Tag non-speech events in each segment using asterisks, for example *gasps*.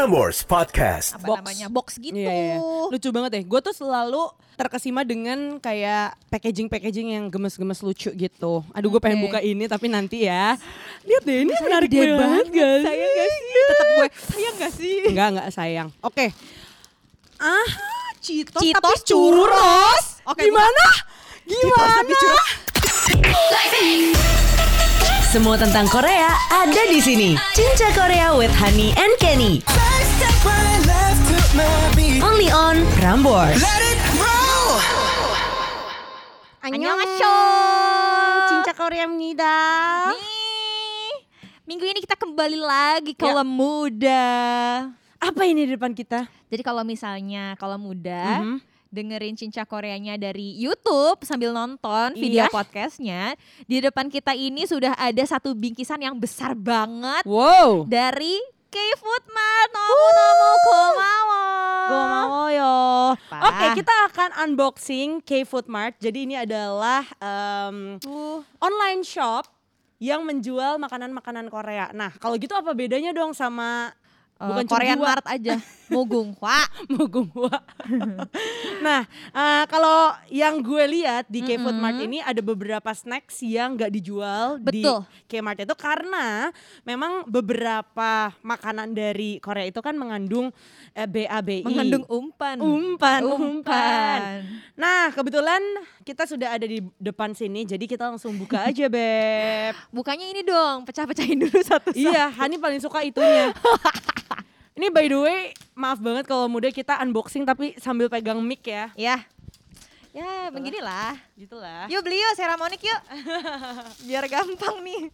Prambors Podcast. apa Box. namanya box gitu. Iya, iya. Lucu banget deh. Gue tuh selalu terkesima dengan kayak packaging-packaging yang gemes-gemes lucu gitu. Aduh gue pengen buka ini tapi nanti ya. Lihat deh ini menarik banget banget, gak sih? sayang gak sih? Tetep gue sayang gak sih? Enggak, enggak sayang. Oke. Ah, Cheetos, Cheetos tapi churros. Oke, Gimana? Cheetos tapi Gimana? churros. Semua tentang Korea ada di sini. Cinta Korea with Honey and Kenny. Only on Prambors. Let it Cinta Annyeonghaseyo. Korea Mnida. Minggu ini kita kembali lagi ke ya. muda. Apa ini di depan kita? Jadi kalau misalnya kalau muda, mm -hmm dengerin Cinca Koreanya dari YouTube sambil nonton video Iya. podcastnya, di depan kita ini sudah ada satu bingkisan yang besar banget Wow. dari K-Food Mart. Nomu nomu komawo. Gomawoyo. Apa? Oke, kita akan unboxing K-Food Mart. Jadi ini adalah em, Uh, online shop yang menjual makanan-makanan Korea. Nah, kalau gitu apa bedanya dong sama bukan bukan Korean Chunghwa? Mart aja. *laughs* Mugunghwa. Mugunghwa. *laughs* *laughs* nah, eh, kalau yang gue lihat di K-Food Mart Mm-mm. ini ada beberapa snacks yang nggak dijual Betul. di K-Mart itu karena memang beberapa makanan dari Korea itu kan mengandung eh, BABI. Mengandung umpan. umpan, umpan. Umpan. Nah, kebetulan kita sudah ada di depan sini, jadi kita langsung buka aja, Beb. Bukannya ini dong, pecah-pecahin dulu satu-satu. iya, Hani paling suka itunya. Ini by the way, maaf banget kalau muda kita unboxing tapi sambil pegang mic ya. Ya. Ya, beginilah. Gitulah. Yuk beli yuk Seramonik yuk. *laughs* Biar gampang nih.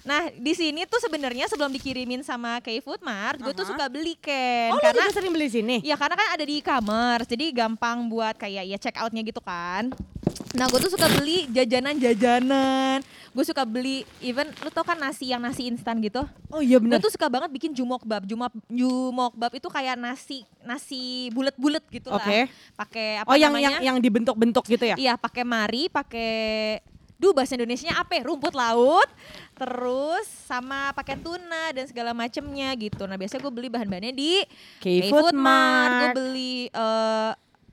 Nah, di sini tuh sebenarnya sebelum dikirimin sama K-Food Mart, gue tuh Aha. suka beli Ken. Oh, karena juga sering beli sini? Ya karena kan ada di e-commerce, jadi gampang buat kayak ya check outnya gitu kan. Nah gue tuh suka beli jajanan-jajanan. Gue suka beli even lu tau kan nasi yang nasi instan gitu. Oh iya Gue benar. tuh suka banget bikin jumokbab. Jumok jumokbab itu kayak nasi nasi bulat-bulat gitu lah. Oke. Pakai apa Oh yang namanya? yang yang dibentuk-bentuk gitu ya? Iya pakai mari, pakai Duh bahasa Indonesianya apa ya? Rumput laut, terus sama pakai tuna dan segala macemnya gitu. Nah biasanya gue beli bahan-bahannya di K-Food Gue Mart. beli eh,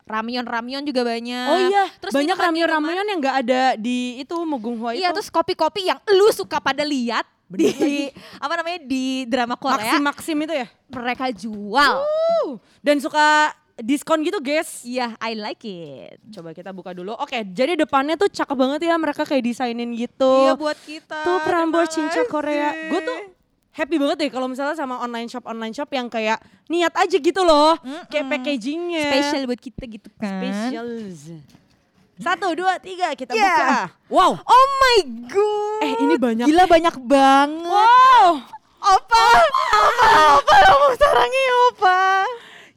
ramyeon-ramyeon juga banyak. Oh iya, terus banyak ramen-ramen yang nggak ada di itu Mugunghwa itu. Iya, terus kopi-kopi yang lu suka pada lihat Bener di *laughs* apa namanya di drama Korea Maksim-maksim itu ya? mereka jual. Uh, dan suka diskon gitu, guys. Iya, I like it. Coba kita buka dulu. Oke, jadi depannya tuh cakep banget ya mereka kayak desainin gitu. Iya buat kita. tuh Cinca kasih. Korea. Gue tuh happy banget deh kalau misalnya sama online shop online shop yang kayak niat aja gitu loh, kayak Mm-mm. packagingnya. Special buat kita gitu kan. Special. Satu, dua, tiga, kita Yeah. buka. Wow. Oh my god. Eh, ini banyak. Gila banyak banget. Wow. Apa? Apa? Apa? Apa sarangnya apa?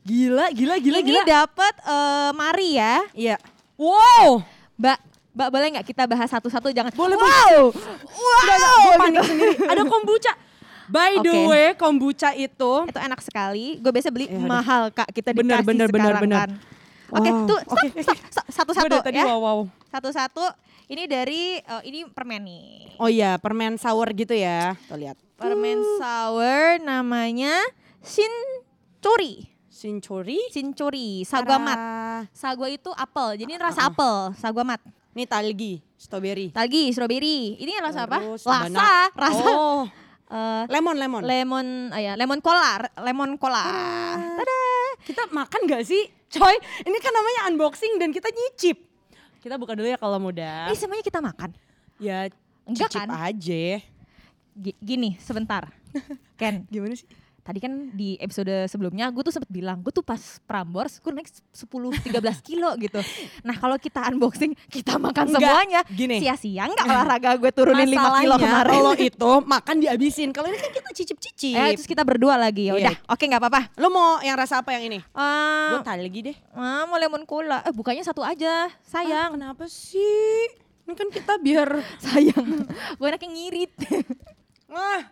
Gila, gila, gila, Ini gila. dapat eh, mari ya. Iya. Wow. Mbak, Mbak boleh nggak kita bahas satu-satu jangan. Boleh, wow. Wow. gue panik sendiri. Ada kombucha. By the way, kombucha itu Itu enak sekali. Gue biasa beli Ya mahal kak. Kita Bener, dikasih bener, bener, sekarang bener. kan. Oke, Wow. tuh Oke, stop, stop, stop, Gue satu-satu ya. wow wow. Satu-satu. Ini dari eh, ini permen nih. Oh iya, permen sour gitu ya. Tuh lihat. Permen sour namanya Shinchori. Sincuri. Shinchori, sagwa mat. Sagwa itu apel, jadi ini rasa Ah, ah. apel, sagwa mat. Ini talgi, strawberry. Lagi strawberry. Ini rasa apa? Terus Rasa, banana. rasa Oh, eh, lemon lemon. lemon, ah ya, lemon cola, lemon cola. Ah. Tada. kita makan gak sih? Coy, ini kan namanya unboxing dan kita nyicip. Kita buka dulu ya kalau muda. Ini semuanya kita makan. Ya Enggak cicip kan? aja. Gi- Gini, sebentar. *laughs* Ken, Gimana sih? Tadi kan di episode sebelumnya gue tuh sempet bilang, gue tuh pas Prambors gue naik 10-13 *laughs* kilo gitu. Nah kalau kita unboxing, kita makan Enggak, semuanya. gini. Sia-sia nggak olahraga gue turunin 5 kilo Masalahnya kemarin. Kalau *laughs* itu makan dihabisin. Kalau ini kan kita cicip-cicip. Eh, terus kita berdua lagi ya udah. Iya. Oke nggak apa-apa. Lo mau yang rasa apa yang ini? Eh, Gue talgi deh. ah, mau lemon cola. Eh bukannya satu aja. Ah, Sayang. kenapa sih? Ini kan kita biar *laughs* Sayang. gue enaknya ngirit. Wah.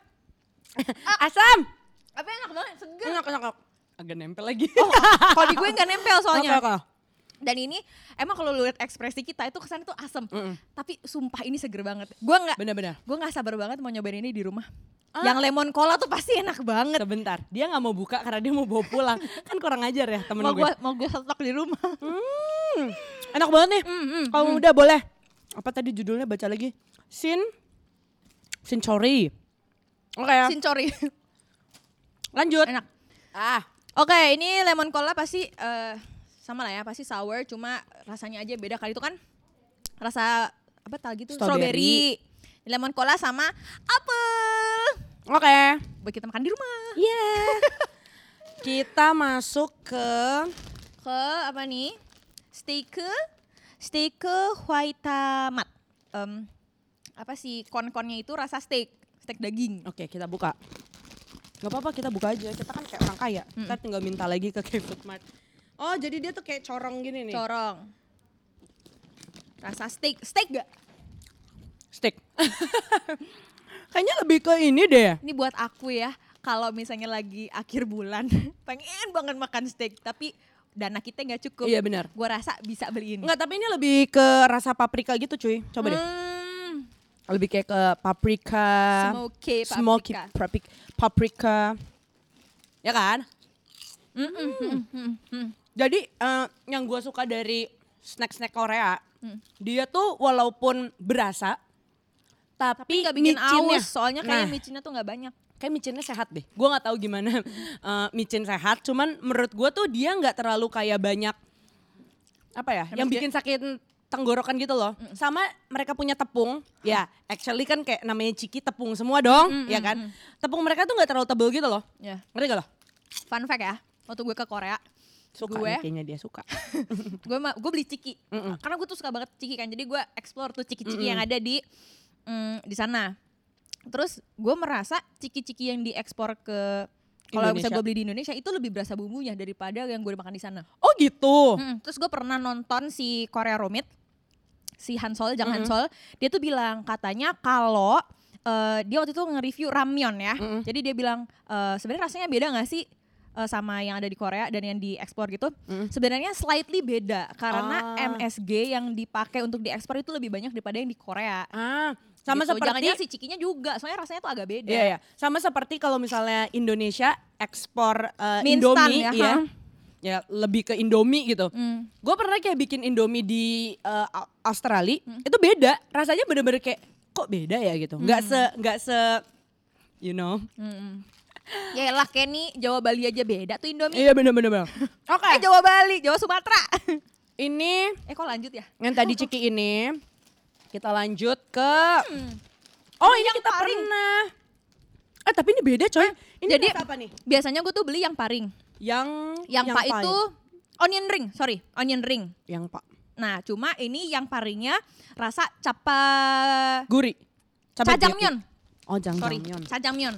Asam. Apa enak banget, seger. Enak, enak, enak. Agak nempel lagi. Kalau di gue nggak nempel soalnya. Oke, oke. Dan ini emang kalau lu lihat ekspresi kita itu kesannya tuh asem. Mm-mm. Tapi sumpah ini seger banget. Gua nggak Benar-benar. gue nggak sabar banget mau nyobain ini di rumah. Ah. Yang lemon cola tuh pasti enak banget. Sebentar, dia nggak mau buka karena dia mau bawa pulang. *laughs* kan kurang ajar ya temen Mau gue. gue mau gue stok di rumah. Hmm, enak banget nih. Mm, mm, Kalau udah boleh. Apa tadi judulnya baca lagi? Sin Sincori. Oke ya. Sincori. Lanjut. enak. Ah, Oke, ini lemon cola pasti eh, sama lah ya, pasti sour. Cuma rasanya aja beda kali itu kan rasa apa tal gitu Strawberry. strawberry. Lemon cola sama apel. oke. Buat kita makan di rumah. Iya. *laughs* Kita masuk ke Ke apa nih? Steak steak white mat. Em, apa sih kon-konnya itu rasa steak, steak daging. Oke, kita buka. Gak apa-apa, kita buka aja. Kita kan kayak orang kaya. Kita tinggal minta lagi ke Food Mart. Oh, jadi dia tuh kayak corong gini nih. Corong. Rasa steak, steak gak? Steak. *laughs* Kayaknya lebih ke ini deh. Ini buat aku ya, kalau misalnya lagi akhir bulan, *laughs* pengen banget makan steak, tapi dana kita nggak cukup. Iya benar. Gue rasa bisa beli ini. Enggak, tapi ini lebih ke rasa paprika gitu cuy. Coba deh. Lebih kayak ke paprika. smoky paprika. Smoky paprika. paprika. Ya kan? Mm, mm, mm, mm, mm. Jadi eh, yang gue suka dari snack-snack Korea, Hmm. dia tuh walaupun berasa, tapi, Tapi nggak bikin micinnya- aus, soalnya kayak Nah, micinnya tuh nggak banyak. kayak micinnya sehat deh. Gue nggak tahu gimana *laughs* eh, micin sehat, cuman menurut gue tuh dia nggak terlalu kayak banyak apa ya, yang MSG? bikin sakit tenggorokan gitu loh. Sama mereka punya tepung, ya actually kan kayak namanya ciki tepung semua dong, Mm, ya mm, kan. mm. Tepung mereka tuh nggak terlalu tebel gitu loh. Ya, Ngerti gak lo? fun fact ya, waktu gue ke Korea, Suka Gue? kayaknya dia suka. *laughs* gue gue beli ciki, Mm-mm. karena gue tuh suka banget ciki kan, jadi gue explore tuh ciki-ciki Mm-mm. yang ada di mm, di sana. Terus gue merasa ciki-ciki yang diekspor ke kalau bisa gue beli di Indonesia itu lebih berasa bumbunya daripada yang gue makan di sana. Oh gitu. Mm, terus gue pernah nonton si Korea Romit, si Hansol, Jang Mm-mm. Hansol, dia tuh bilang katanya kalau eh, dia waktu itu nge-review ramyeon ya, Mm-mm. jadi dia bilang eh, sebenarnya rasanya beda nggak sih eh, sama yang ada di Korea dan yang diekspor gitu? Mm. Sebenarnya slightly beda karena Ah. MSG yang dipakai untuk diekspor itu lebih banyak daripada yang di Korea. Ah, sama Gitu. seperti si cikinya juga, soalnya rasanya tuh agak beda. Iya, iya. Sama seperti kalau misalnya Indonesia ekspor instan Indomie ya, ya. ha? Ya, lebih ke Indomie gitu. Mm. Gue pernah kayak bikin Indomie di Au- Australia, itu beda. Rasanya bener-bener kayak kok beda ya gitu. Nggak se nggak se you know. Mm-mm. Ya lah Kenny, Jawa Bali aja beda tuh Indomie. Iya bener-bener. bener. *laughs* Oke. Eh Jawa Bali, Jawa Sumatera. *laughs* Ini eh kok lanjut ya? yang tadi Ciki ini kita lanjut ke Hmm. Oh, ini yang kita paling. pernah. Eh, tapi ini beda, coy. Ini Jadi apa nih? biasanya gue tuh beli yang paring. Yang Yang, pak itu onion ring, sorry, onion ring. yang pak Nah, cuma ini yang paringnya rasa capa gurih. Cajangmyeon. Oh, jangmyeon. cajangmyeon.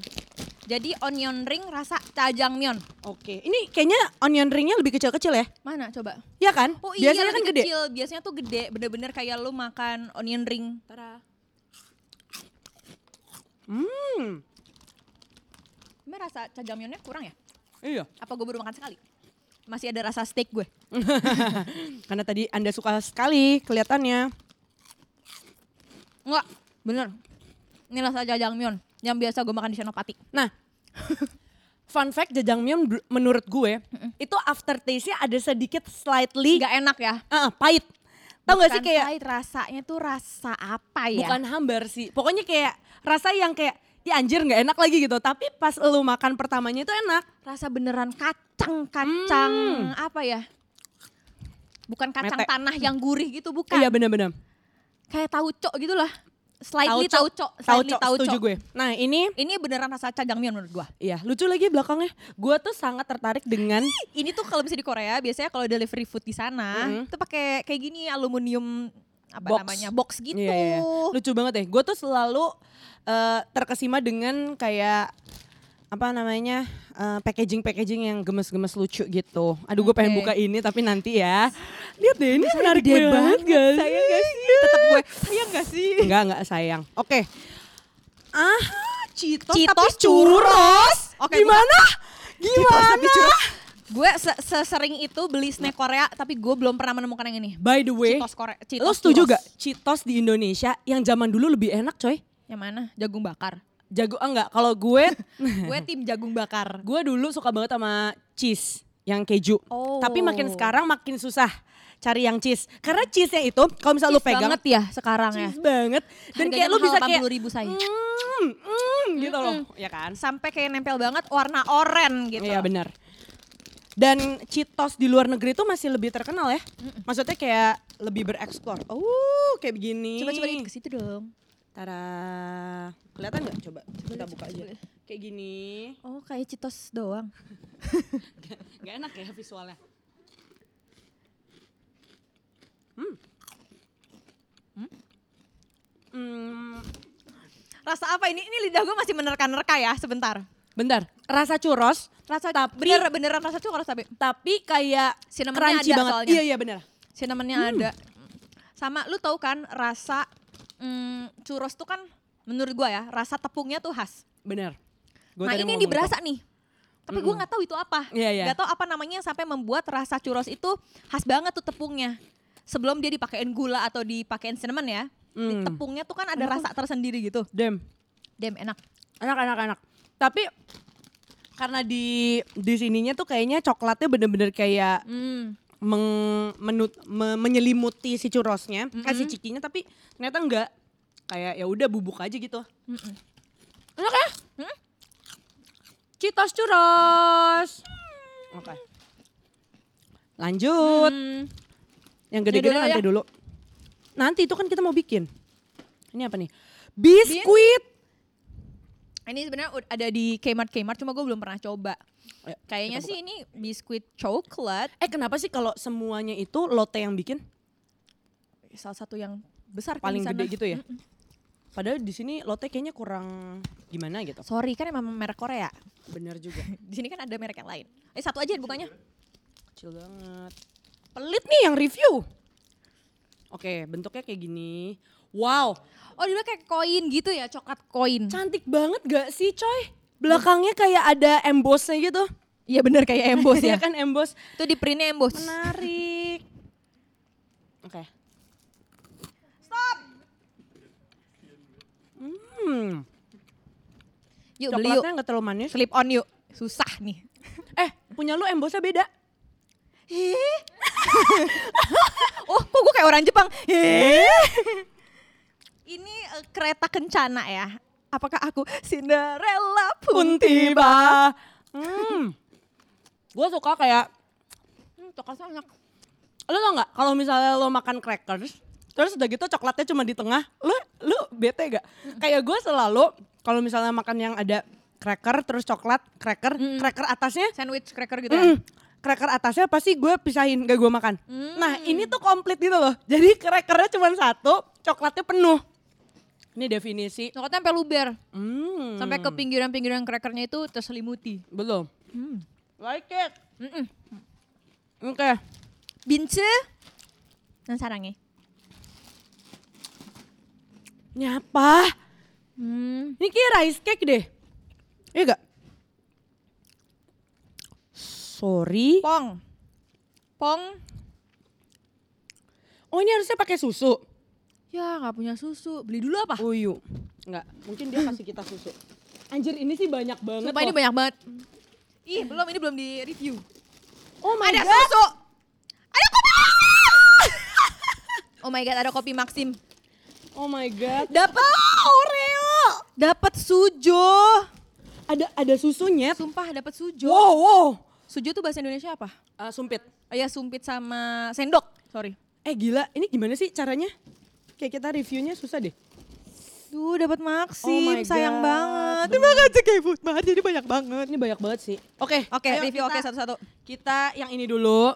Jadi onion ring rasa cajangmyeon. Oke, ini kayaknya onion ringnya lebih kecil-kecil ya? Mana coba? Iya kan? Oh iya, Biasanya kan gede. kecil. Biasanya tuh gede, bener-bener kayak lu makan onion ring. Tara. Hmm, Emang rasa cajangmyeonnya kurang ya? Iya. Apa gue baru makan sekali? Masih ada rasa steak gue. *laughs* Karena tadi Anda suka sekali kelihatannya. Enggak, bener. Ini rasa jajangmyeon yang biasa gue makan di Senopati. Nah, *laughs* fun fact jajangmyeon menurut gue itu aftertaste-nya ada sedikit slightly Gak enak ya? Ah, pahit. Tahu gak sih Bukan kayak pahit, rasanya tuh rasa apa ya? bukan hambar sih. Pokoknya kayak rasa yang kayak ya anjir nggak enak lagi gitu. Tapi pas lu makan pertamanya itu enak. rasa beneran kacang, kacang Hmm. apa ya? Bukan kacang Mete. tanah yang gurih gitu, bukan. Iya bener-bener. Kayak tauco gitu lah. Slightly tauco, Tahu slightly tauco. setuju gue. Nah ini Ini beneran rasa cajangmyeon menurut gua. Iya, lucu lagi belakangnya. Gue tuh sangat tertarik dengan Ini tuh kalau bisa di Korea biasanya kalau delivery food di sana Mhm. itu pakai kayak gini aluminium apa Box. namanya box gitu. Iya, iya, iya. lucu banget deh. Gue tuh selalu eh, terkesima dengan kayak apa namanya packaging packaging yang gemes-gemes lucu gitu. Aduh, gue pengen Oke. buka ini tapi nanti ya. Lihat deh, ini menarik banget banget, sih? sayang gak sih? Tetap gue sayang gak sih? Enggak, enggak sayang. Oke. Ah, Cheetos, Cheetos tapi churros. Oke, Gimana? Cheetos Gimana? tapi churros. Gue se- sesering itu beli snack Korea, tapi gue belum pernah menemukan yang ini. By the way, Cheetos Korea. Cheetos lo setuju churros. gak Cheetos di Indonesia yang zaman dulu lebih enak coy? Yang mana? Jagung bakar. Jago ah, enggak, kalau gue *laughs* gue tim jagung bakar. gue dulu suka banget sama cheese yang keju. Oh. Tapi makin sekarang makin susah cari yang cheese. Karena cheese-nya itu kalau misal lu Cheese pegang banget ya sekarang ya. cheese banget dan Harganya kayak lu bisa kayak 80.000 say. mm, mm, gitu loh, ya kan? Sampai kayak nempel banget warna oranye gitu. Iya benar. Dan Cheetos di luar negeri itu masih lebih terkenal ya. Maksudnya kayak lebih bereksplor. Oh, kayak begini. Coba-coba ke situ dong. Tara. Kelihatan nggak? Coba kita buka aja. Kayak gini. Oh, kayak Cheetos doang. *laughs* Gak enak ya visualnya. Hmm. Hmm. Rasa apa ini? Ini lidah gue masih menerka-nerka ya sebentar. Bentar, rasa churros Rasa Tapi- bener beneran rasa churros tapi tapi kayak Cinnamonnya ada banget. soalnya. Iya iya benar. cinnamonnya Hmm. ada. Sama lu tahu kan rasa mm, churros tuh kan menurut gua ya rasa tepungnya tuh khas. Benar. Gua nah tadi ini yang diberasa nih. Tapi gua nggak tahu itu apa. Iya, iya. Nggak tahu apa namanya yang sampai membuat rasa churros itu khas banget tuh tepungnya. Sebelum dia dipakein gula atau dipakein cinnamon ya, di Hmm. tepungnya tuh kan ada rasa tersendiri gitu. Dem. Dem enak. Enak enak enak. Tapi karena di di sininya tuh kayaknya coklatnya bener-bener kayak Hmm. Meng, menut, me- menyelimuti si churrosnya, eh, si cikinya tapi ternyata enggak. Kayak ya udah bubuk aja gitu. Mm-mm. Enak ya? Cheetos churros. Oke. Lanjut. Hmm. Yang gede-gede nanti ya. dulu. Nanti itu kan kita mau bikin. Ini apa nih? Biskuit. Ini sebenarnya ada di Kmart Kmart, cuma gue belum pernah coba. Ayo, Kayaknya sih ini biskuit coklat, Eh kenapa sih kalau semuanya itu Lotte yang bikin? salah satu yang besar kan Paling di sana. gede gitu ya? Padahal di sini Lotte kayaknya kurang gimana gitu. Sorry kan emang merek Korea. Bener juga. *laughs* Di sini kan ada merek yang lain. Eh satu aja bukannya. Kecil banget. Pelit nih yang review. Oke, bentuknya kayak gini. Wow, Oh dia kayak koin gitu ya, coklat koin. cantik banget gak sih coy? Belakangnya kayak ada embossnya gitu. Iya bener kayak emboss *laughs* Iya ya. kan emboss. Itu di printnya emboss. Menarik. Oke. Stop. Hmm, Yuk beli yuk. coklatnya nggak terlalu manis. Slip on yuk. Susah nih. *laughs* Eh, punya lu embossnya beda. *laughs* Oh kok gue kayak orang Jepang. Ini eh, kereta kencana ya. Apakah aku Cinderella pun Pun tiba. Hmm. Gue suka kayak Hmm, coklatnya enak. lo tau nggak kalau misalnya lo makan crackers terus udah gitu coklatnya cuma di tengah lo lo bete gak kayak gue selalu kalau misalnya makan yang ada cracker terus coklat cracker cracker atasnya Sandwich cracker gitu ya. mm, cracker atasnya pasti gue pisahin gak gue makan nah ini tuh komplit gitu loh jadi crackernya cuma satu coklatnya penuh ini definisi Coklatnya sampai luber. hmm, Sampai ke pinggiran-pinggiran crackernya itu terselimuti. belum Hmm. like it Mm-mm. oke Bince. Dan sarangnya. ini apa Hmm. Ini kayak rice cake deh. Iya gak? Sorry. Pong. Pong. Oh ini harusnya pakai susu. Ya nggak punya susu. Beli dulu apa? Uyu. Enggak, mungkin dia kasih kita susu. Anjir ini sih banyak banget Sumpah ini banyak banget. Ih belum ini belum di review. Oh my ada god. susu. Ada kopi. oh my god ada kopi Maxim. Oh my god. Dapat Oreo. Dapat sujo. Ada ada susunya. Sumpah dapat sujo. Wow, wow. Sujo tuh bahasa Indonesia apa? Ah, sumpit. Oh ya sumpit sama sendok. Sorry. Eh gila, ini gimana sih caranya? Kayak kita reviewnya susah deh. Duh dapat Maxim. Oh sayang God. banget. Terima kasih Kevin banget. Jadi banyak banget. Ini banyak banget sih. Oke, Oke, ayo review oke kita- satu-satu. Kita yang ini dulu.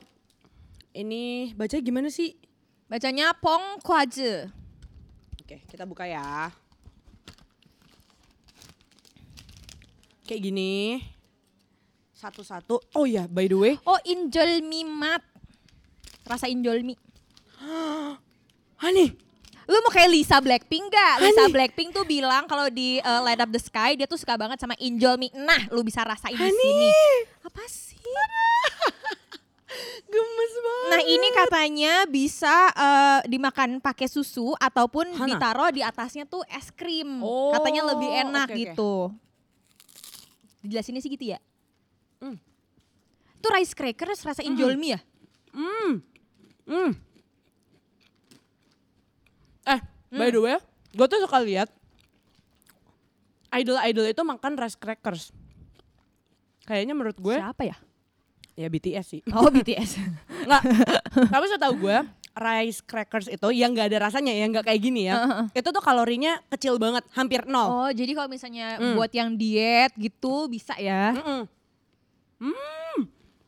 Ini baca gimana sih? Bacanya Pong Kwaje. Oke, kita buka ya. Kayak gini. Satu-satu. Oh ya, by the way. Oh, Injolmi Mat. Rasa Injolmi. *gasps* Hani, Lu mau kayak Lisa Blackpink gak? Lisa. Blackpink tuh bilang kalau di uh, Light Up the Sky dia tuh suka banget sama Injolmi. Nah, lu bisa rasain di Hani. sini. Apa sih? *laughs* Nah ini katanya bisa eh, dimakan pakai susu ataupun Hana. ditaruh di atasnya tuh es krim. Oh, katanya lebih enak oke. gitu. Dijelasinnya sih gitu ya. Hmm. Itu rice crackers rasa injolmi ya? Hmm. Hmm. Eh, by the way, gue tuh suka lihat idol-idol itu makan rice crackers. Kayaknya menurut gue Siapa ya? ya BTS sih. Oh BTS. Enggak. *laughs* Tapi setahu gue rice crackers itu yang nggak ada rasanya yang nggak kayak gini ya. itu tuh kalorinya kecil banget, hampir nol. oh jadi kalau misalnya Hmm. buat yang diet gitu bisa ya? Mm-mm. Hmm.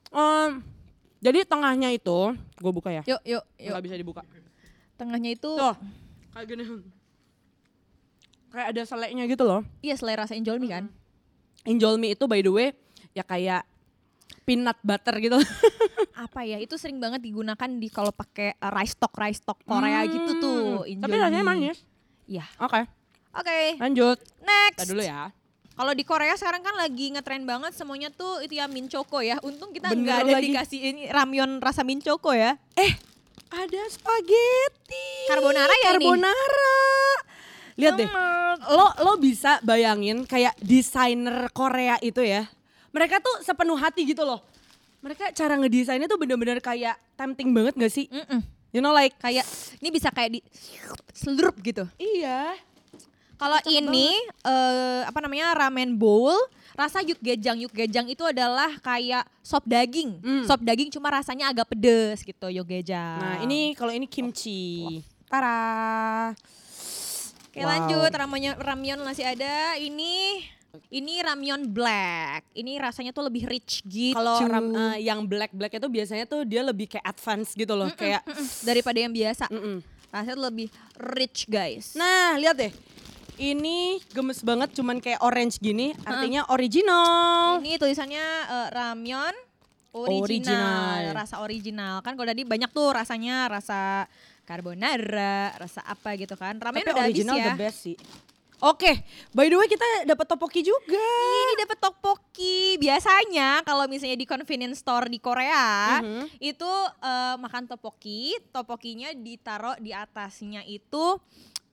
Em, jadi tengahnya itu, gue buka ya. Yuk yuk yuk. Nggak bisa dibuka. Tengahnya itu Tuh, kayak gini. Kayak ada seleknya gitu loh. iya selera rasa injolmi kan? Injolmi itu by the way ya kayak peanut butter gitu. *laughs* Apa ya? Itu sering banget digunakan di kalau pakai uh, rice stock rice stock Korea gitu tuh. Hmm. Tapi rasanya manis. Iya. Oke, Oke. lanjut. Next. Kita dulu ya. Kalau di Korea sekarang kan lagi ngetren banget semuanya tuh itu ya minchoko ya. Untung kita nggak ada lagi. dikasih ini ramyeon rasa minchoko ya. Ada spaghetti. Carbonara ya ini? Carbonara. Lihat deh. Lo lo bisa bayangin kayak desainer Korea itu ya. Mereka tuh sepenuh hati gitu loh. Mereka cara ngedesainnya tuh bener-bener kayak tempting banget gak sih? Mm-mm. You know like Kayak ini bisa kayak di selurup gitu. Iya. Kalau ini eh, apa namanya ramen bowl rasa yukgejang yukgejang itu adalah kayak sop daging. Hmm. Sop daging cuma rasanya agak pedes gitu yukgejang. Nah ini kalau ini kimchi. Tara. Oke Wow. lanjut ramyeon ramyeon masih ada. Ini ini ramyeon black. Ini rasanya tuh lebih rich gitu. Kalau eh, yang black black itu biasanya tuh dia lebih kayak advance gitu loh, kayak. Mm-mm, daripada yang biasa. Mm-mm. Rasanya tuh lebih rich guys. Nah lihat deh, ini gemes banget, cuman kayak orange gini, artinya original. Ini tulisannya eh, ramyeon original, Original. rasa original. Kan kalau tadi banyak tuh rasanya rasa carbonara, rasa apa gitu kan. Ramen Tapi udah habis original ya. the best sih. Oke, by the way kita dapat topoki juga. Ini dapat tteokbokki. Biasanya kalau misalnya di convenience store di Korea Mhm. itu eh, makan tteokbokki, tteokbokkinya ditaruh di atasnya itu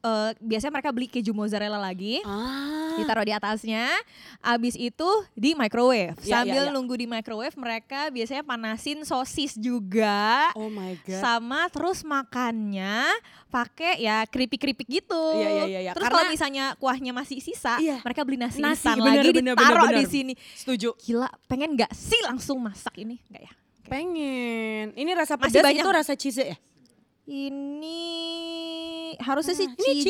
eh, biasanya mereka beli keju mozzarella lagi. Ah. ditaruh di atasnya. Abis itu di microwave. Ya, Sambil ya, ya. nunggu di microwave mereka biasanya panasin sosis juga. Oh my god. Sama terus makannya pakai ya keripik-keripik gitu. Iya, iya, iya, iya. Terus Karena- kalau misalnya kuahnya masih sisa, Iya. mereka beli nasi, Nasi, instan bener, lagi bener, ditaruh bener, di bener. sini. Setuju. Gila, pengen nggak sih langsung masak ini? Enggak ya? Pengen. Ini rasa pedas itu rasa cheese ya? Ini harusnya sih Hmm, cheese,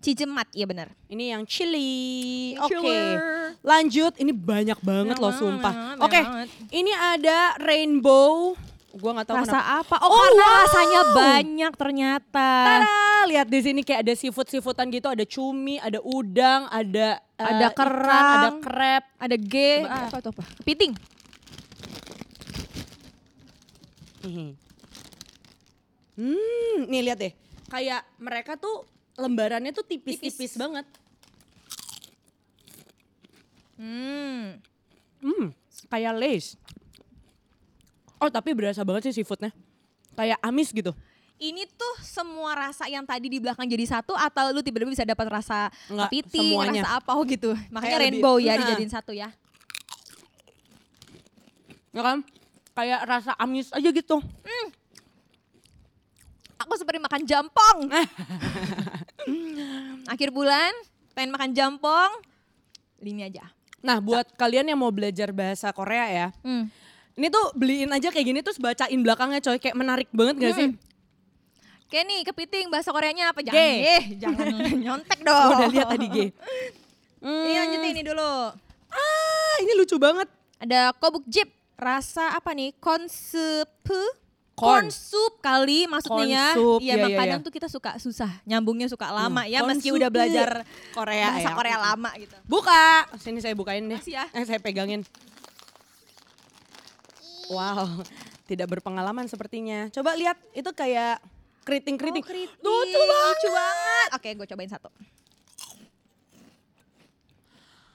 cheese ya. mat, iya benar. Ini yang chili. Oke. Killer. Lanjut, ini banyak banget loh Banyak sumpah. Oke, banget. ini ada rainbow. Gua nggak tahu Rasa kenapa. apa? Oh, Oh, karena wow. rasanya banyak ternyata. Tada, lihat di sini kayak ada seafood seafoodan gitu, ada cumi, ada udang, ada eh, Ada ikan, kerang. ada crab. Ada G, Coba. apa tuh apa? Kepiting. Hmm, nih lihat deh. Kayak mereka tuh lembarannya tuh tipis-tipis Tipis. banget. Hmm. Hmm, kayak lace. Oh, tapi berasa banget sih seafoodnya. Kayak amis gitu. Ini tuh semua rasa yang tadi di belakang jadi satu atau lu tiba-tiba bisa dapat rasa Enggak, kepiting, semuanya. rasa apa oh gitu. Makanya Kayak lebih- rainbow ya Nah. dijadiin satu ya. Ya kan? Kayak rasa amis aja gitu. Aku seperti makan jampong. *laughs* Akhir bulan pengen makan jampong. Ini aja. Nah, buat kalian yang mau belajar bahasa Korea ya, Hmm. ini tuh beliin aja kayak gini terus bacain belakangnya coy, kayak menarik banget gak sih? Kayak nih kepiting bahasa Koreanya apa? G. Jangan eh, jangan *laughs* nyontek dong. Udah lihat tadi G. Ini lanjutin ini dulu. Ah, ini lucu banget. Ada kobuk jip. Rasa apa nih? Konsep Corn. corn soup kali maksudnya ya. Corn soup, Iya, iya, emang iya, kadang iya. tuh kita suka susah, nyambungnya suka lama Hmm, ya corn meski soup udah belajar Korea bahasa ya. Korea lama gitu. Buka. Sini saya bukain deh. Ya. Eh, saya pegangin. Wow, tidak berpengalaman sepertinya. Coba lihat, itu kayak keriting-keriting. Oh, keriting. Lucu banget. Lucu banget. Oke, gue cobain satu.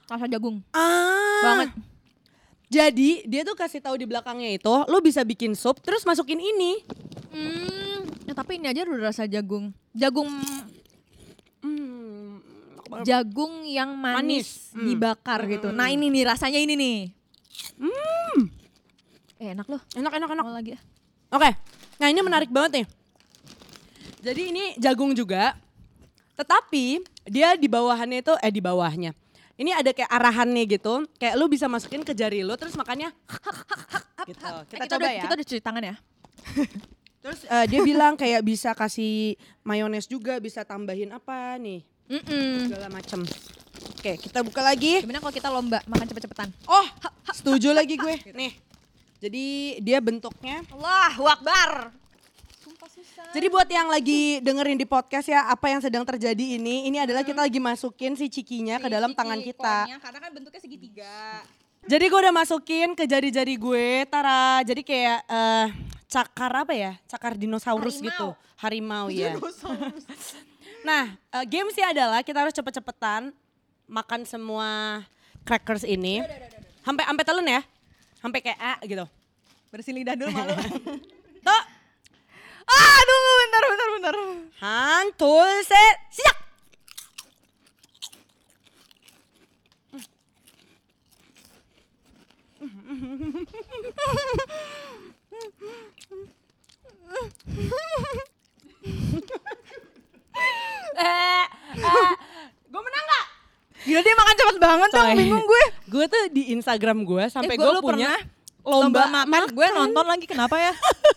Rasa jagung Ah. banget. Jadi dia tuh kasih tahu di belakangnya itu, lo bisa bikin sup, terus masukin ini. Hmm, ya, tapi ini aja udah rasa jagung. Jagung Hmm, jagung yang manis, Manis. Hmm. dibakar gitu. Nah, ini nih rasanya ini nih. Hmm. Eh, enak loh. enak enak enak. Mau lagi ya? Oke, nah ini menarik banget nih. Jadi ini jagung juga, tetapi dia di bawahannya itu, eh di bawahnya. Ini ada kayak arahannya gitu, kayak lu bisa masukin ke jari lu, terus makannya *laughs* gitu. Kita, Eh, coba udah, ya. Kita udah cuci tangan ya. *laughs* Terus eh, dia bilang kayak bisa kasih mayones juga, bisa tambahin apa nih, Mm-mm. segala macem. Oke, kita buka lagi. Gimana kalau kita lomba makan cepet-cepetan? Oh, setuju lagi gue. Nih, jadi dia bentuknya Allahu Akbar. Susah. Jadi buat yang lagi dengerin di podcast ya apa yang sedang terjadi ini, ini adalah kita lagi masukin si cikinya ke dalam tangan kita. Karena kan bentuknya segitiga. Jadi gue udah masukin ke jari-jari gue, Tara. Jadi kayak eh, cakar apa ya? Cakar dinosaurus Harimau. gitu. Harimau ya. *laughs* Nah, eh, gamesnya adalah kita harus cepet-cepetan makan semua crackers ini. Sampai sampai telen ya. Sampai kayak A gitu. Bersihin lidah dulu malu. *laughs* Aduh, bentar, bentar, bentar. hantul set, siap. eh, eh, gue menang gak? Gila dia makan cepet banget dong, Coy. bingung gue. Gue tuh di Instagram gue sampai Eh, gue punya pernah lomba, makan, gue nonton lagi kenapa ya?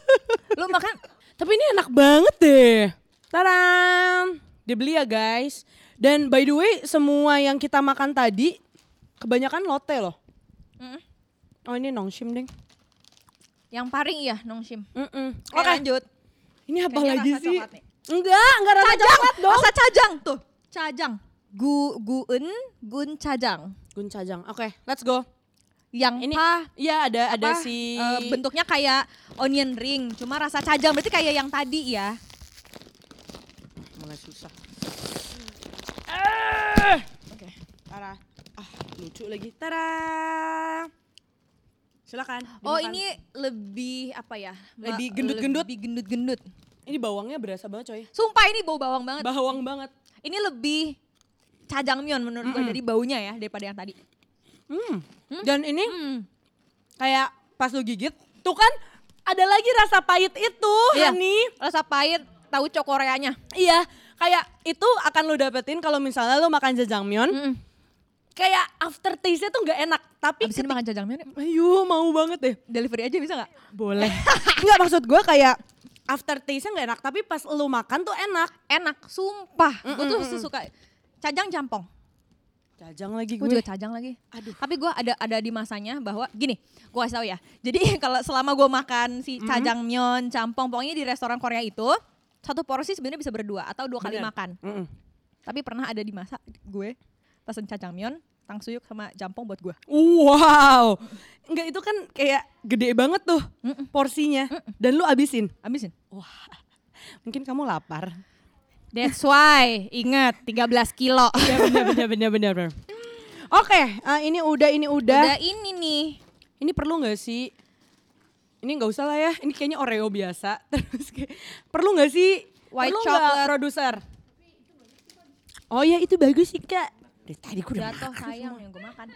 *laughs* Lu makan Tapi ini enak banget deh. Tadam. Dibeli ya guys. Dan by the way semua yang kita makan tadi kebanyakan lotte loh. Mm. Oh ini nongshim deng. yang paring iya, Nongshim. Mm-mm. Oke, Oke. lanjut. Ini apa Kayaknya lagi sih? Enggak, enggak rasa Cajang, coklat dong. rasa cajang tuh. Cajang. Gu guun gun cajang. Gun cajang. Oke, let's go. Yang Ini pa, Iya ada ada apa, si eh, bentuknya kayak onion ring, cuma rasa cajang berarti kayak yang tadi ya. mulai susah. Oke. Tara. Ah, lucu lagi. Tara. Silakan. Oh, dimakan. ini lebih apa ya? Lebih gendut-gendut. Lebih gendut-gendut. ini bawangnya berasa banget coy. Sumpah ini bau bawang banget. Bawang banget. Ini lebih cajangmyeon menurut gue dari baunya ya daripada yang tadi. Hmm. Dan ini Hmm. kayak pas lu gigit, tuh kan ada lagi rasa pahit itu, Iya. Hani. Rasa pahit tahu cok Koreanya. Iya, kayak itu akan lu dapetin kalau misalnya lu makan jajangmyeon, Mm-mm. kayak after taste-nya tuh nggak enak. Tapi Abis ini makan jajangmyeon yuk. ayo mau banget deh. Delivery aja bisa nggak? Boleh. *laughs* Enggak maksud gue kayak after taste-nya nggak enak, tapi pas lu makan tuh enak. Enak, sumpah. Gue tuh Mm-mm, mm-mm. suka cajang campong. Jajang lagi Gue gue. juga cajang lagi. Aduh. Tapi gue ada ada di masanya bahwa gini, gue kasih tahu ya. Jadi *laughs* kalau selama gue makan si Mm-hmm. cajangmyeon, campong, pokoknya di restoran Korea itu satu porsi sebenarnya bisa berdua atau dua kali Bener. makan. Mm-mm. Tapi pernah ada di masa gue pesen cajangmyeon, tangsuyuk sama jampong buat gue. Wow. Enggak itu kan kayak gede banget tuh Mm-mm. porsinya. Dan lu abisin. Abisin. Mungkin kamu lapar. That's why, ingat 13 kilo. Iya benar benar benar benar. benar. Oke, eh, ini udah ini udah. Udah ini nih. Ini perlu nggak sih? Ini nggak usah lah ya. Ini kayaknya Oreo biasa. *laughs* Terus kayak, perlu nggak sih? White perlu chocolate. produser. Oh ya itu bagus sih kak. Dari tadi gue udah Jatuh makan sayang yang gue makan.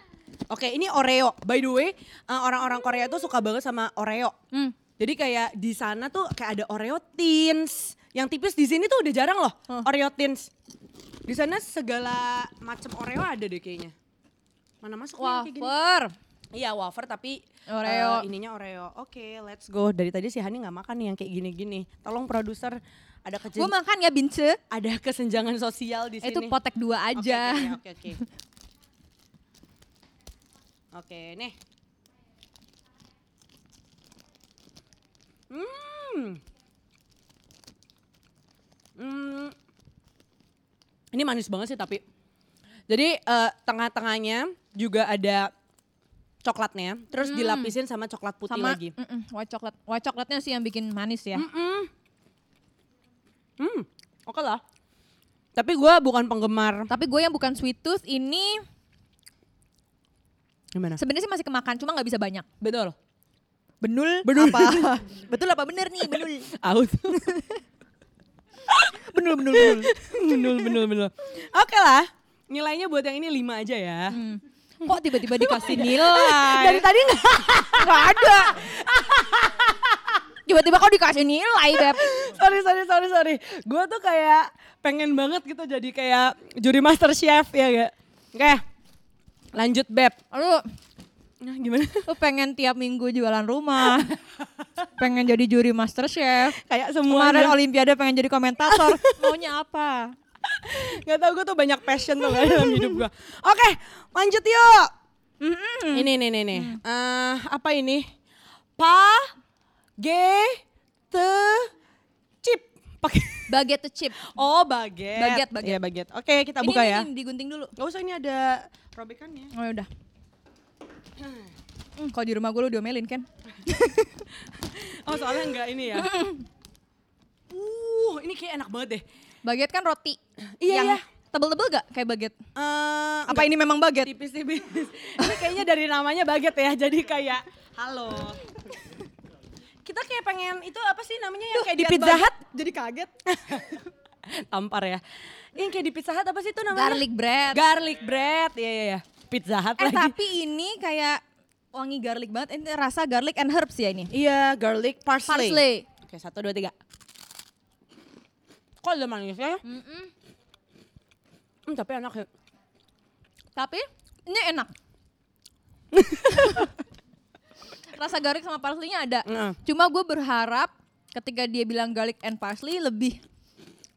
Oke ini Oreo. By the way, eh, orang-orang Korea tuh suka banget sama Oreo. Hmm. Jadi kayak di sana tuh kayak ada Oreo Thins. Yang tipis di sini tuh udah jarang loh Huh. Oreo Thins. Di sana segala macam Oreo ada deh kayaknya. Mana masuk? Wafer. Iya wafer tapi Oreo. eh, ininya Oreo. Oke, let's go. Dari tadi si Hani nggak makan nih yang kayak gini-gini. Tolong produser ada kejen Gue makan ya bince. ada kesenjangan sosial di sini. Itu potek dua Oke, aja. Oke, oke, oke. Oke, nih. Hmm. Ini manis banget sih tapi. Jadi eh, tengah-tengahnya juga ada coklatnya, terus dilapisin sama coklat putih Sama lagi. mm-mm, white chocolate. White coklatnya sih yang bikin manis ya. Mm-mm. Hmm, oke lah. Tapi gue bukan penggemar. Tapi gue yang bukan sweet tooth ini Gimana? Sebenarnya sih masih kemakan, cuma nggak bisa banyak. Betul. Benul, Benul. apa? *laughs* Betul apa bener nih benul? Out. *laughs* Benul, benul, benul. benul, benul, benul. Oke lah. Nilainya buat yang ini 5 aja ya. Hmm. Kok tiba-tiba *laughs* dikasih nilai? Dari tadi enggak. *laughs* nggak ada. Tiba-tiba kok dikasih nilai, Beb? sorry, sorry, sorry, sorry. Gue tuh kayak pengen banget gitu jadi kayak juri master chef ya gak? Oke. Lanjut Beb. Lu, Nah, gimana? lu *laughs* pengen tiap minggu jualan rumah. *laughs* pengen jadi juri master chef. kayak semua Kemarin Olimpiade pengen jadi komentator. *laughs* Maunya apa? Gak tau gue tuh banyak passion tuh dalam hidup gue. Oke, lanjut yuk. Ini nih nih nih. Eh, apa ini? Pa ge te chip. Pakai Baget to chip. Oh, baget. Baget, baget. Iya, baget. Oke, kita Ini, buka ini, ya. ini, digunting dulu. Gak usah ini ada robekannya. Oh ya udah. Kalau di rumah gue lu diomelin kan? *laughs* Oh, soalnya enggak ini ya. *laughs* uh, ini kayak enak banget deh. Baget kan roti. Iya, yang iya. Tebel-tebel gak kayak baget? Eh, Apa ini memang baget? tipis-tipis. *laughs* ini kayaknya dari namanya baget ya. Jadi kayak halo. Kita kayak pengen itu apa sih namanya yang kayak di Pizza Hut? Jadi kaget. Tampar ya. Yang kayak di Pizza Hut apa sih itu namanya? Garlic bread. Garlic bread. Iya iya iya. Pizza Hut eh lagi. tapi ini kayak wangi garlic banget. Ini rasa garlic and herbs ya ini. Iya, garlic parsley. Parsley. Oke, satu, dua, tiga. Kok ada manisnya ya? Hmm, tapi enak ya. Tapi ini enak. *laughs* rasa garlic sama parsley-nya ada. Heeh. Cuma gue berharap ketika dia bilang garlic and parsley lebih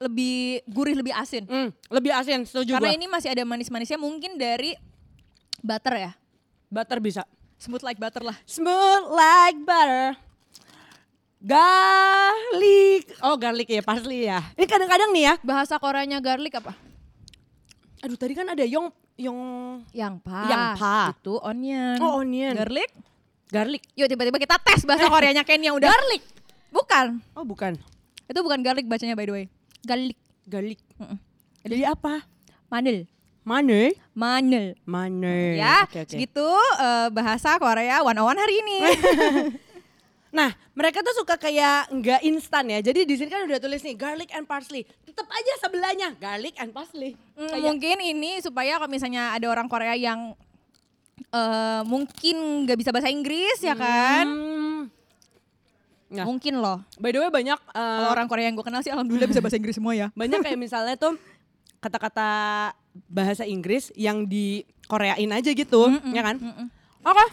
lebih gurih, lebih asin. Hmm, lebih asin, setuju Karena gua. ini masih ada manis-manisnya mungkin dari butter ya. butter bisa. Smooth like butter lah. Smooth like butter. Garlic. Oh, garlic ya, parsley ya. Ini kadang-kadang nih ya. Bahasa Koreanya garlic apa? Aduh, tadi kan ada yong yong Yang pa. Yang pa. Itu onion. Oh, onion. Garlic? garlic. Yuk tiba-tiba kita tes bahasa Koreanya Ken yang udah. Garlic. Bukan. Oh, bukan. Itu bukan garlic bacanya by the way. Garlic. Garlic. Mm-mm. Jadi apa? Manel. Mane? Manel. Mane. Ya, Oke, oke. gitu eh, bahasa Korea 101 hari ini. *laughs* Nah, mereka tuh suka kayak nggak instan ya. Jadi di sini kan udah tulis nih garlic and parsley. Tetap aja sebelahnya garlic and parsley. Mm, Kayak- Mungkin ini supaya kalau misalnya ada orang Korea yang eh, mungkin nggak bisa bahasa Inggris ya kan? Hmm. Nah, Mungkin loh. by the way banyak Kalau orang Korea yang gue kenal sih alhamdulillah bisa bahasa Inggris semua ya. banyak kayak misalnya tuh kata-kata bahasa Inggris yang di Koreain aja gitu, Mm-mm, ya kan? Oke,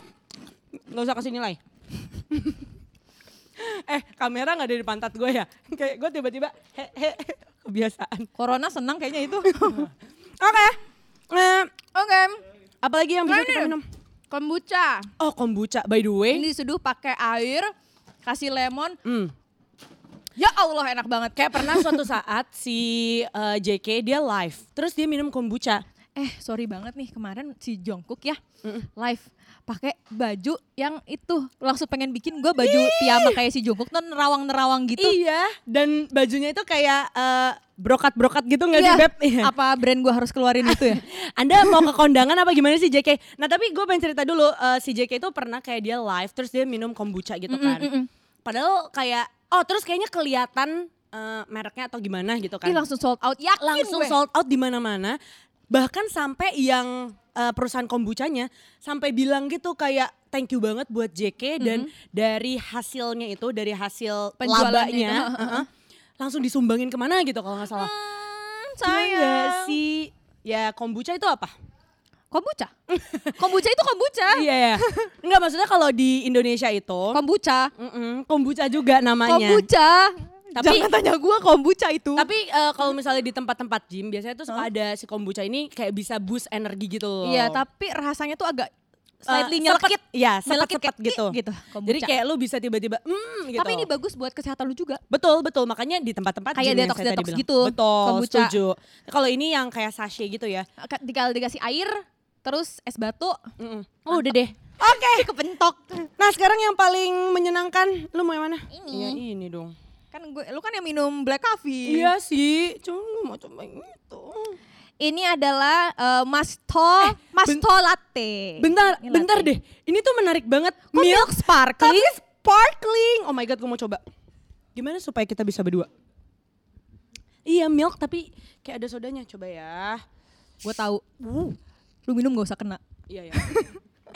nggak usah kasih nilai. *laughs* eh kamera nggak ada di pantat gue ya? *laughs* Kayak gue tiba-tiba he he kebiasaan. Corona senang kayaknya itu. *laughs* Oke, eh, Oke. apalagi yang bisa kita minum? Kombucha. Oh kombucha, by the way. Ini diseduh pakai air, kasih lemon. Hmm. Ya Allah enak banget. Kayak pernah suatu saat si eh, JK dia live, terus dia minum kombucha. Eh sorry banget nih kemarin si Jungkook ya live pakai baju yang itu langsung pengen bikin gue baju piyama kayak si Jungkook tuh nerawang-nerawang gitu. Iya, dan bajunya itu kayak eh, brokat-brokat gitu nggak sih Iya. Beb? Iya. Apa brand gue harus keluarin itu ya? *laughs* Anda mau ke kondangan apa gimana sih JK? Nah tapi gue pengen cerita dulu, eh, si JK itu pernah kayak dia live terus dia minum kombucha gitu kan. Mm, mm, mm. Padahal kayak, oh terus kayaknya kelihatan eh, mereknya atau gimana gitu kan. Ih langsung sold out. Yakin Langsung gue. sold out di mana-mana. Bahkan sampai yang eh, perusahaan kombuchanya sampai bilang gitu kayak thank you banget buat JK dan dari hasilnya itu, dari hasil labanya, itu, uh-uh, langsung disumbangin ke mana gitu kalau nggak salah. Hmm, sayang. sih? Ya kombucha itu apa? Kombucha. kombucha itu kombucha. *laughs* Iya ya. Enggak maksudnya kalau di Indonesia itu Kombucha. mm-mm, kombucha juga namanya. Kombucha. Tapi- Jangan tanya gue kombucha itu. Tapi eh, kalau misalnya di tempat-tempat gym biasanya tuh suka ada si kombucha ini kayak bisa boost energi gitu loh. Iya, tapi rasanya tuh agak Eh, slightly sepet- nyelekit. Iya, Nyelekit gitu. "Ih," gitu. Jadi kayak lu bisa tiba-tiba mm, gitu. Tapi ini bagus buat kesehatan lu juga. betul betul makanya di tempat-tempat Kayak tadi bilang. gitu, Betul, kombucha. setuju. Kalau ini yang kayak sachet gitu ya. Tinggal dikasih air, terus es batu. Mm-mm. Oh, udah deh. Oke. Kepentok. Nah, sekarang yang paling menyenangkan lu mau yang mana? Ini. Iya, ini dong. Kan gue, lu kan yang minum black coffee. Iya sih, cuma mau coba yang itu. ini adalah eh, masto masto latte. Bentar, Ini bentar latte. deh. Ini tuh menarik banget. Kok milk sparkling? Tapi sparkling. Oh my god, gue mau coba. Gimana supaya kita bisa berdua? Iya, milk tapi kayak ada sodanya. Coba ya. Gue tahu. Lu minum gak usah kena. Iya, ya.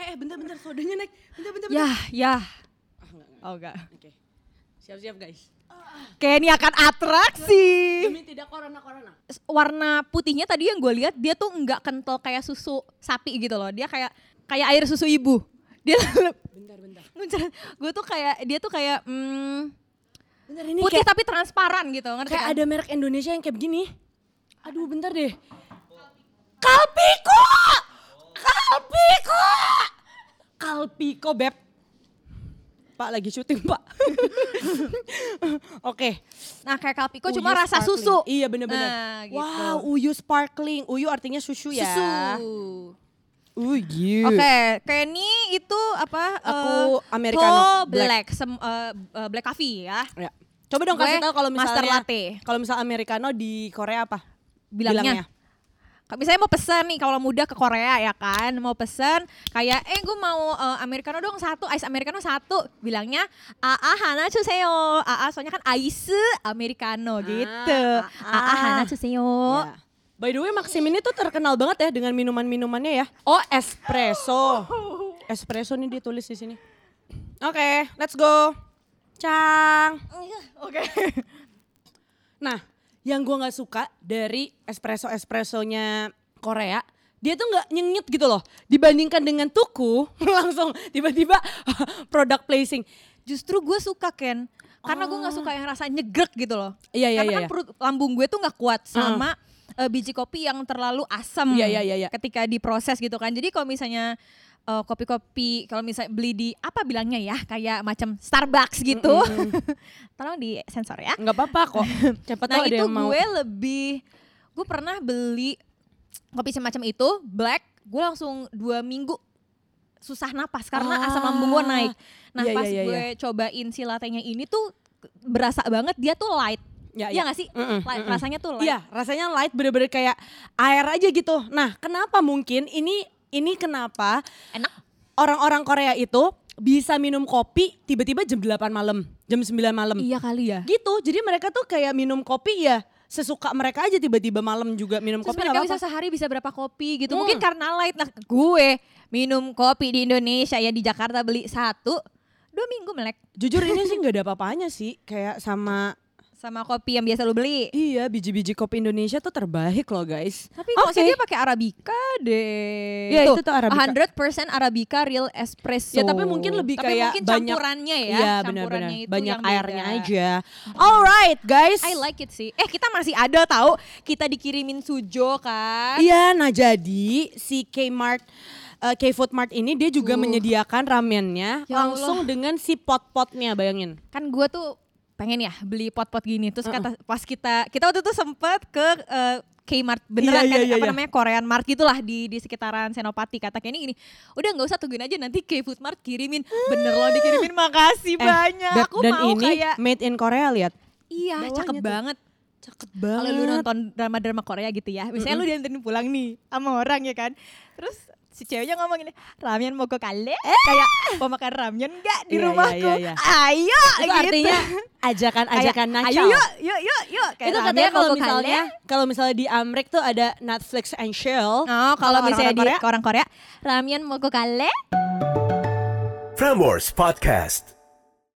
eh, eh, bentar, bentar. Sodanya naik. Bentar, bentar, bentar. Ya, ya. Ah, enggak, enggak. Oh enggak. Oke. Siap-siap, guys. Kayak ini akan atraksi. Demi tidak corona-corona. Warna putihnya tadi yang gue lihat dia tuh nggak kental kayak susu sapi gitu loh. Dia kayak kayak air susu ibu. Dia Bentar, bentar. gue tuh kayak dia tuh kayak hmm, Bentar, ini putih kayak, tapi transparan gitu ngerti kayak kan? ada merek Indonesia yang kayak begini. Aduh, bentar deh. Kalpiko! Kalpiko! Kalpiko, Beb. Pak lagi syuting, Pak. *laughs* Oke. Nah kayak Kalpiko Uyu cuma rasa sparkling. susu. Iya bener-bener. Nah, gitu. Wow, uyu sparkling. Uyu artinya susu ya. Susu. Uyu. Oke, kayak ini itu apa? Aku eh, Americano black. black, sem- eh, black coffee ya. Ya. Coba dong Gue kasih tahu kalau master misalnya latte. Kalau misal americano di Korea apa? Bilangnya. Kalau misalnya mau pesen nih kalau muda ke Korea ya kan, mau pesen kayak eh gue mau eh, americano dong satu, ice americano satu, bilangnya aa hana chuseyo. Aa soalnya kan ice americano gitu. aa. Aa hana chuseyo. Ya. By the way, Maxim ini tuh terkenal banget ya dengan minuman-minumannya ya. Oh, espresso. Espresso nih dia tulis di sini. Oke, let's go. Cang. Oke. *laughs* Nah, yang gua nggak suka dari espresso espressonya Korea, dia tuh nggak nyenyet gitu loh. Dibandingkan dengan tuku, *laughs* langsung tiba-tiba *laughs* product placing. Justru gue suka Ken, karena gue nggak suka yang rasa nyegrek gitu loh. Iya, iya, karena iya. kan perut lambung gue tuh nggak kuat sama eh, biji kopi yang terlalu asam Iya, iya, iya, iya. ketika diproses gitu kan. Jadi kalau misalnya eh, kopi-kopi kalau misalnya beli di apa bilangnya ya kayak macam Starbucks gitu, *laughs* tolong di sensor ya. Nggak apa-apa kok. *laughs* Siapa Nah itu mau. gue lebih, gue pernah beli kopi semacam itu black, gue langsung dua minggu susah napas karena Ah. asam lambung gue naik. Nah Iya, pas iya, iya, gue cobain si latenya ini tuh berasa banget dia tuh light. Ya, Iya ya. gak sih? Mm-mm, Light, mm-mm. Rasanya tuh light. Iya, rasanya light bener-bener kayak air aja gitu. Nah, kenapa mungkin ini ini kenapa Enak. orang-orang Korea itu bisa minum kopi tiba-tiba jam 8 malam, jam 9 malam. Iya kali ya. Gitu. Jadi mereka tuh kayak minum kopi ya sesuka mereka aja tiba-tiba malam juga minum Terus kopi mereka nggak bisa sehari bisa berapa kopi gitu. Hmm. Mungkin karena light. Nah gue minum kopi di Indonesia ya di Jakarta beli satu, dua minggu melek. Jujur ini sih nggak ada apa-apanya sih kayak sama Sama kopi yang biasa lu beli. iya biji-biji kopi Indonesia tuh terbaik loh guys. Tapi kalau Oke. dia pakai Arabica deh. Iya, itu tuh Arabica. 100% Arabica real espresso. Ya tapi mungkin lebih Tapi kayak mungkin banyak campurannya ya. Iya campurannya benar-benar itu banyak airnya beda. aja. Alright guys. I like it sih. Eh kita masih ada tahu kita dikirimin sujo kan. Iya, nah jadi si Kmart eh, K-Food Mart ini dia juga Tuh. menyediakan ramennya Ya langsung dengan si pot-potnya bayangin. Kan gue tuh pengen ya beli pot-pot gini. Terus kata pas kita kita waktu itu sempet ke eh, Kmart beneran Iya, kan iya, iya, apa iya. namanya Korean Mart gitulah di di sekitaran Senopati kata ini gini udah nggak usah tungguin aja nanti K-Food Mart kirimin bener loh dikirimin makasih banyak Beb, aku Eh, dan mau ini kayak made in Korea lihat. iya bawahnya cakep tuh. banget Cakep Kalau banget. lu nonton drama-drama Korea gitu ya, misalnya lu dianterin pulang nih sama orang ya kan. Terus si ceweknya ngomong ini, ramen mau ke kale? Kayak mau makan ramen nggak di Iya, rumahku? iya, iya, Ayo itu gitu. artinya ajakan-ajakan Kayak, nacal. Ayo yuk, yuk, yuk, yuk. Kayak itu katanya kalau misalnya kalau misalnya di Amrik tuh ada Netflix and chill. Oh, kalau misalnya di orang-orang orang Korea, ramen mau ke kale? Frameworks Podcast.